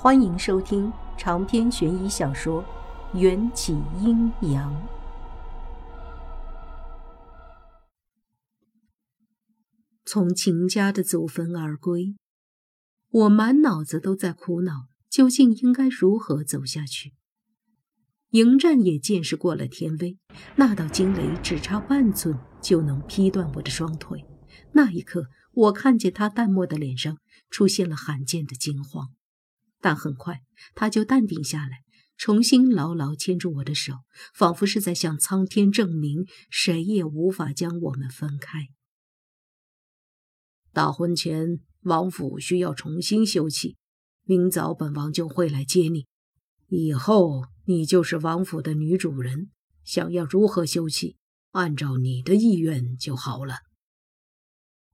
欢迎收听长篇悬疑小说《缘起阴阳》。从秦家的祖坟而归，我满脑子都在苦恼，究竟应该如何走下去。迎战也见识过了天威，那道惊雷只差半寸就能劈断我的双腿。那一刻，我看见他淡漠的脸上出现了罕见的惊慌。但很快，他就淡定下来，重新牢牢牵住我的手，仿佛是在向苍天证明，谁也无法将我们分开。大婚前，王府需要重新修葺，明早本王就会来接你。以后你就是王府的女主人，想要如何修葺，按照你的意愿就好了。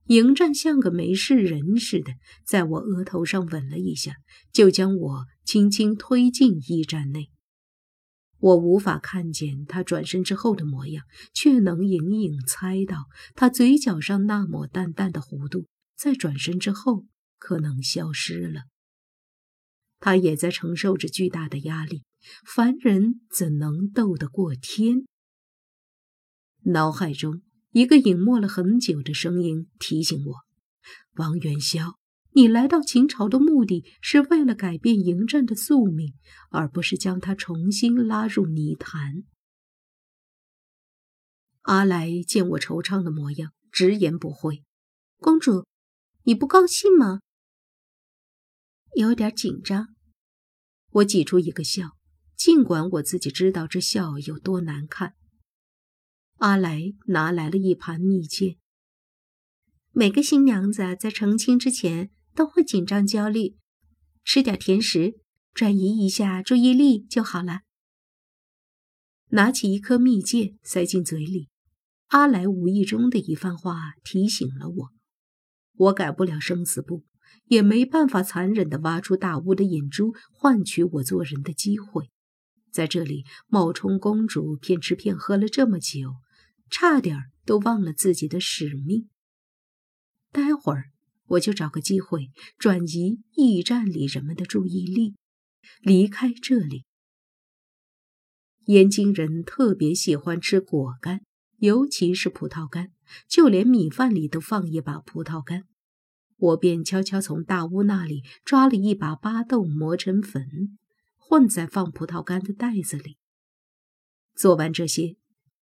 迎战像个没事人似的，在我额头上吻了一下，就将我轻轻推进驿站内。我无法看见他转身之后的模样，却能隐隐猜到他嘴角上那抹淡淡的弧度，在转身之后可能消失了。他也在承受着巨大的压力，凡人怎能斗得过天？脑海中。一个隐没了很久的声音提醒我：“王元宵，你来到秦朝的目的是为了改变迎战的宿命，而不是将他重新拉入泥潭。”阿来见我惆怅的模样，直言不讳：“公主，你不高兴吗？”有点紧张。我挤出一个笑，尽管我自己知道这笑有多难看。阿来拿来了一盘蜜饯。每个新娘子在成亲之前都会紧张焦虑，吃点甜食，转移一下注意力就好了。拿起一颗蜜饯塞进嘴里，阿来无意中的一番话提醒了我：我改不了生死簿，也没办法残忍的挖出大巫的眼珠，换取我做人的机会。在这里冒充公主，骗吃骗喝了这么久。差点都忘了自己的使命。待会儿我就找个机会转移驿站里人们的注意力，离开这里。燕京人特别喜欢吃果干，尤其是葡萄干，就连米饭里都放一把葡萄干。我便悄悄从大屋那里抓了一把巴豆，磨成粉，混在放葡萄干的袋子里。做完这些。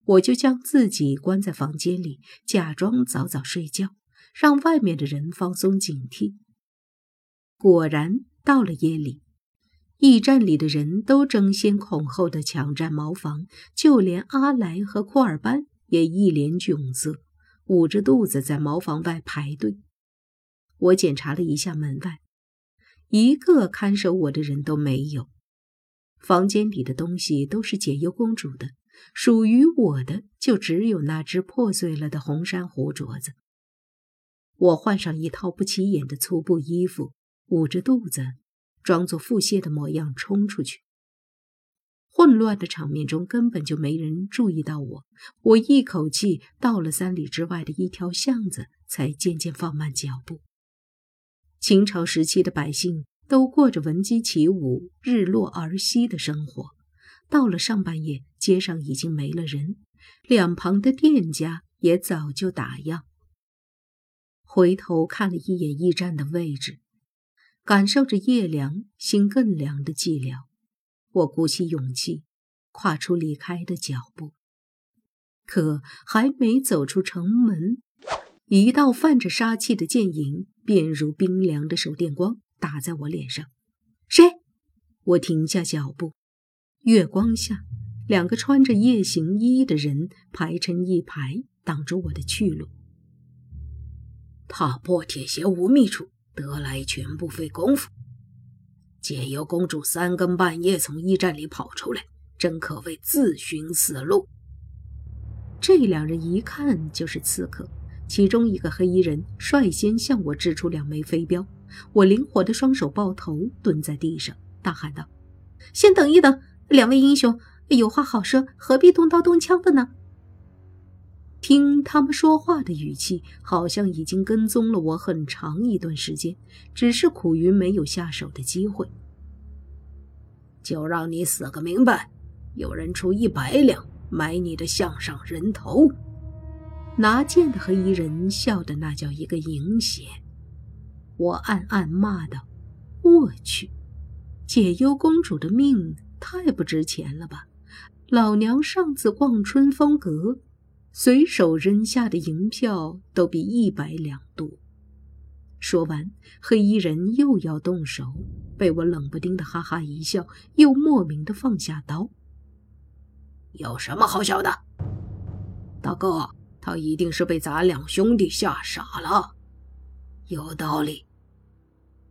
我就将自己关在房间里，假装早早睡觉，让外面的人放松警惕。果然，到了夜里，驿站里的人都争先恐后的抢占茅房，就连阿来和库尔班也一脸窘色，捂着肚子在茅房外排队。我检查了一下门外，一个看守我的人都没有。房间里的东西都是解忧公主的。属于我的就只有那只破碎了的红珊瑚镯子。我换上一套不起眼的粗布衣服，捂着肚子，装作腹泻的模样冲出去。混乱的场面中根本就没人注意到我。我一口气到了三里之外的一条巷子，才渐渐放慢脚步。秦朝时期的百姓都过着闻鸡起舞、日落而息的生活。到了上半夜，街上已经没了人，两旁的店家也早就打烊。回头看了一眼驿站的位置，感受着夜凉，心更凉的寂寥，我鼓起勇气，跨出离开的脚步。可还没走出城门，一道泛着杀气的剑影，便如冰凉的手电光打在我脸上。谁？我停下脚步。月光下，两个穿着夜行衣的人排成一排，挡住我的去路。踏破铁鞋无觅处，得来全不费工夫。解忧公主三更半夜从驿站里跑出来，真可谓自寻死路。这两人一看就是刺客，其中一个黑衣人率先向我掷出两枚飞镖，我灵活的双手抱头，蹲在地上，大喊道：“先等一等！”两位英雄有话好说，何必动刀动枪的呢？听他们说话的语气，好像已经跟踪了我很长一段时间，只是苦于没有下手的机会。就让你死个明白。有人出一百两买你的项上人头。拿剑的黑衣人笑得那叫一个淫邪。我暗暗骂道：“我去，解忧公主的命太不值钱了吧！老娘上次逛春风阁，随手扔下的银票都比一百两多。”说完，黑衣人又要动手，被我冷不丁的哈哈一笑，又莫名的放下刀。有什么好笑的，大哥？他一定是被咱两兄弟吓傻了。有道理。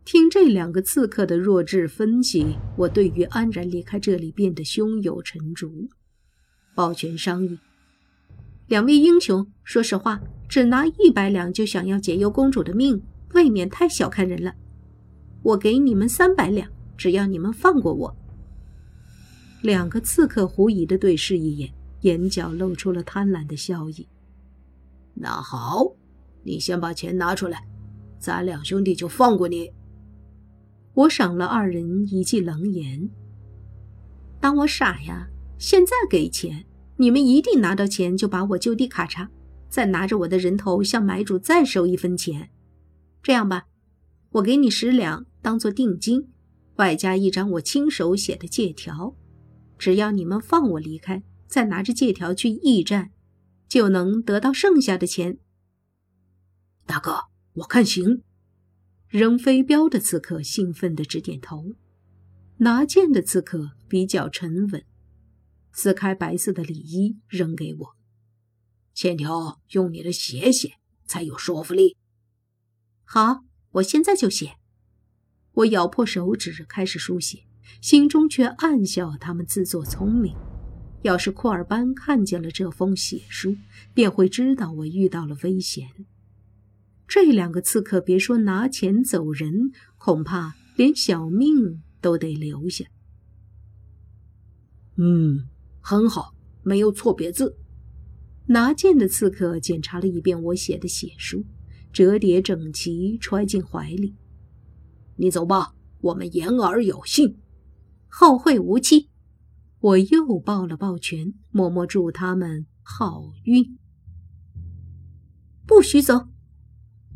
听这两个刺客的弱智分析，我对于安然离开这里变得胸有成竹。抱拳商议，两位英雄，说实话，只拿一百两就想要解忧公主的命，未免太小看人了。我给你们三百两，只要你们放过我。两个刺客狐疑的对视一眼，眼角露出了贪婪的笑意。那好，你先把钱拿出来，咱两兄弟就放过你。我赏了二人一记冷眼。当我傻呀？现在给钱，你们一定拿到钱就把我就地咔嚓，再拿着我的人头向买主再收一分钱。这样吧，我给你十两当做定金，外加一张我亲手写的借条。只要你们放我离开，再拿着借条去驿站。就能得到剩下的钱。大哥，我看行。扔飞镖的刺客兴奋地直点头。拿剑的刺客比较沉稳，撕开白色的里衣扔给我。欠条用你的写写才有说服力。好，我现在就写。我咬破手指开始书写，心中却暗笑他们自作聪明。要是库尔班看见了这封血书，便会知道我遇到了危险。这两个刺客别说拿钱走人，恐怕连小命都得留下。嗯，很好，没有错别字。拿剑的刺客检查了一遍我写的血书，折叠整齐，揣进怀里。你走吧，我们言而有信，后会无期。我又抱了抱拳，默默祝他们好运。不许走！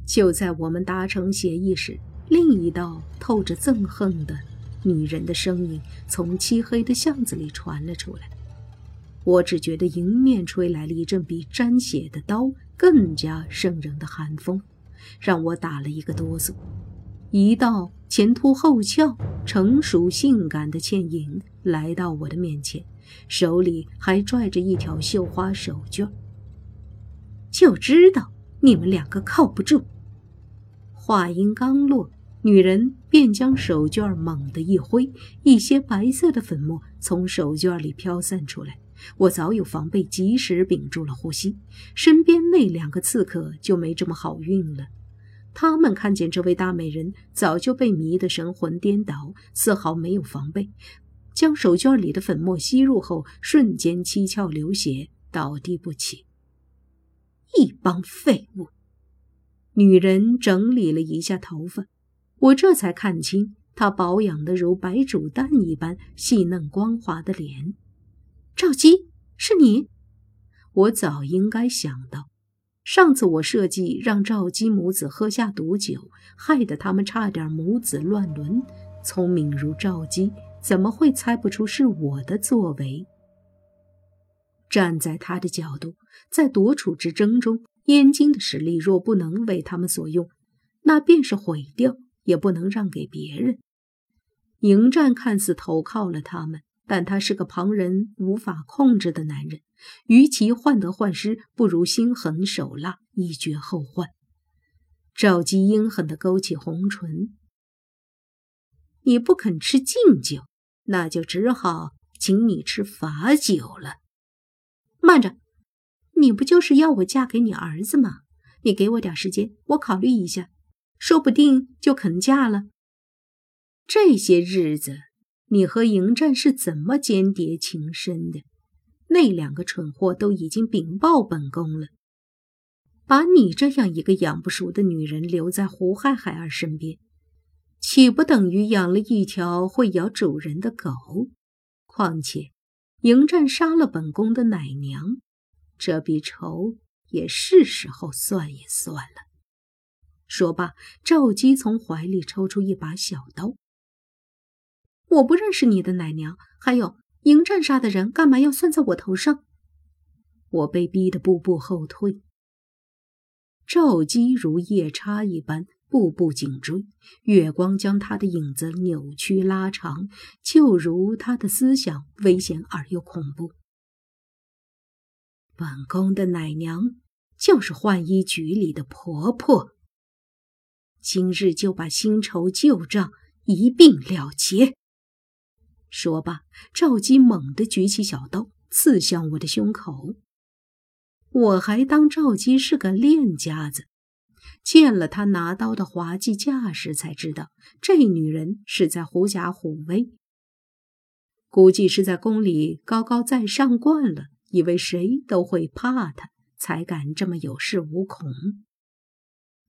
就在我们达成协议时，另一道透着憎恨的女人的声音从漆黑的巷子里传了出来。我只觉得迎面吹来了一阵比沾血的刀更加渗人的寒风，让我打了一个哆嗦。一道前凸后翘、成熟性感的倩影来到我的面前，手里还拽着一条绣花手绢。就知道你们两个靠不住。话音刚落，女人便将手绢猛地一挥，一些白色的粉末从手绢里飘散出来。我早有防备，及时屏住了呼吸。身边那两个刺客就没这么好运了。他们看见这位大美人，早就被迷得神魂颠倒，丝毫没有防备，将手绢里的粉末吸入后，瞬间七窍流血，倒地不起。一帮废物！女人整理了一下头发，我这才看清她保养的如白煮蛋一般细嫩光滑的脸。赵姬，是你？我早应该想到。上次我设计让赵姬母子喝下毒酒，害得他们差点母子乱伦。聪明如赵姬，怎么会猜不出是我的作为？站在他的角度，在夺储之争中，燕京的实力若不能为他们所用，那便是毁掉，也不能让给别人。迎战看似投靠了他们。但他是个旁人无法控制的男人，与其患得患失，不如心狠手辣，以绝后患。赵姬阴狠地勾起红唇：“你不肯吃敬酒，那就只好请你吃罚酒了。”慢着，你不就是要我嫁给你儿子吗？你给我点时间，我考虑一下，说不定就肯嫁了。这些日子。你和迎战是怎么间谍情深的？那两个蠢货都已经禀报本宫了，把你这样一个养不熟的女人留在胡亥孩儿身边，岂不等于养了一条会咬主人的狗？况且，迎战杀了本宫的奶娘，这笔仇也是时候算一算了。说罢，赵姬从怀里抽出一把小刀。我不认识你的奶娘，还有迎战杀的人，干嘛要算在我头上？我被逼得步步后退。赵姬如夜叉一般。步步紧追，月光将他的影子扭曲拉长，就如他的思想危险而又恐怖。本宫的奶娘就是浣衣局里的婆婆，今日就把新仇旧账一并了结。说罢，赵姬猛地举起小刀，刺向我的胸口。我还当赵姬是个练家子。见了他拿刀的滑稽架势，才知道这女人是在狐假虎威。估计是在宫里高高在上惯了，以为谁都会怕他，才敢这么有恃无恐。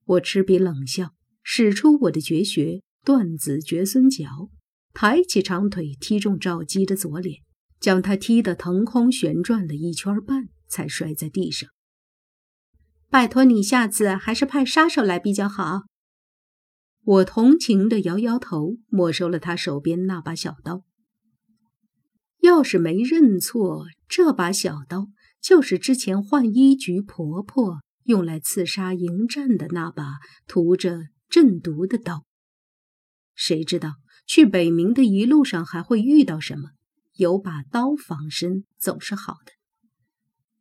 我持笔冷笑，使出我的绝学断子绝孙脚，抬起长腿踢中赵姬的左脸，将她踢得腾空旋转了一圈半，才摔在地上。拜托你，下次还是派杀手来比较好。我同情的摇摇头，没收了他手边那把小刀。要是没认错，这把小刀就是之前浣衣局婆婆用来刺杀迎战的那把涂着镇毒的刀。谁知道去北冥的一路上还会遇到什么？有把刀防身总是好的。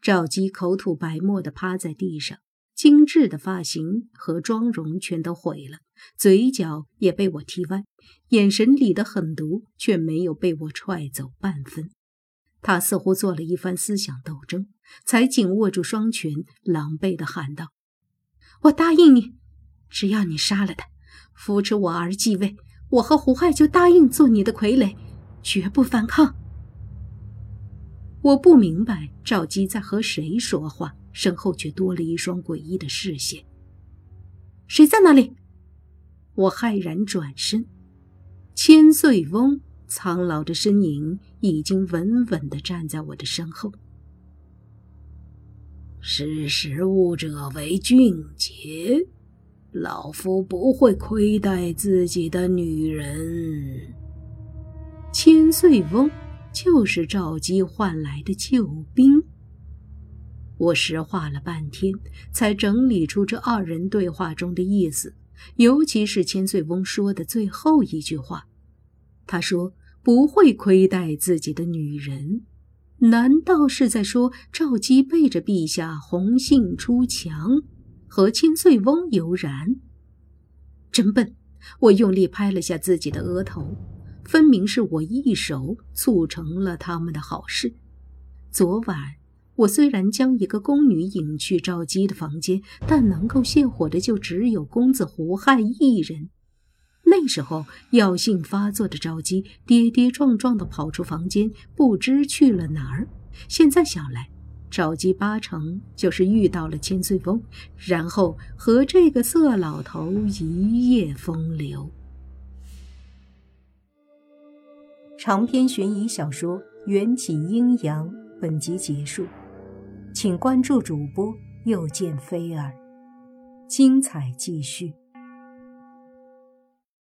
赵姬口吐白沫的趴在地上，精致的发型和妆容全都毁了，嘴角也被我踢歪，眼神里的狠毒却没有被我踹走半分。他似乎做了一番思想斗争，才紧握住双拳，狼狈地喊道：“我答应你，只要你杀了他，扶持我儿继位，我和胡亥就答应做你的傀儡，绝不反抗。”我不明白赵姬在和谁说话，身后却多了一双诡异的视线。谁在那里？我骇然转身，千岁翁苍老的身影已经稳稳地站在我的身后。识时务者为俊杰，老夫不会亏待自己的女人。千岁翁。就是赵姬换来的救兵。我石化了半天，才整理出这二人对话中的意思，尤其是千岁翁说的最后一句话。他说不会亏待自己的女人，难道是在说赵姬背着陛下红杏出墙，和千岁翁有染？真笨！我用力拍了下自己的额头。分明是我一手促成了他们的好事。昨晚我虽然将一个宫女引去赵姬的房间，但能够泄火的就只有公子胡亥一人。那时候药性发作的赵姬跌跌撞撞地跑出房间，不知去了哪儿。现在想来，赵姬八成就是遇到了千岁翁，然后和这个色老头一夜风流。长篇悬疑小说《缘起阴阳》本集结束，请关注主播，又见菲儿，精彩继续。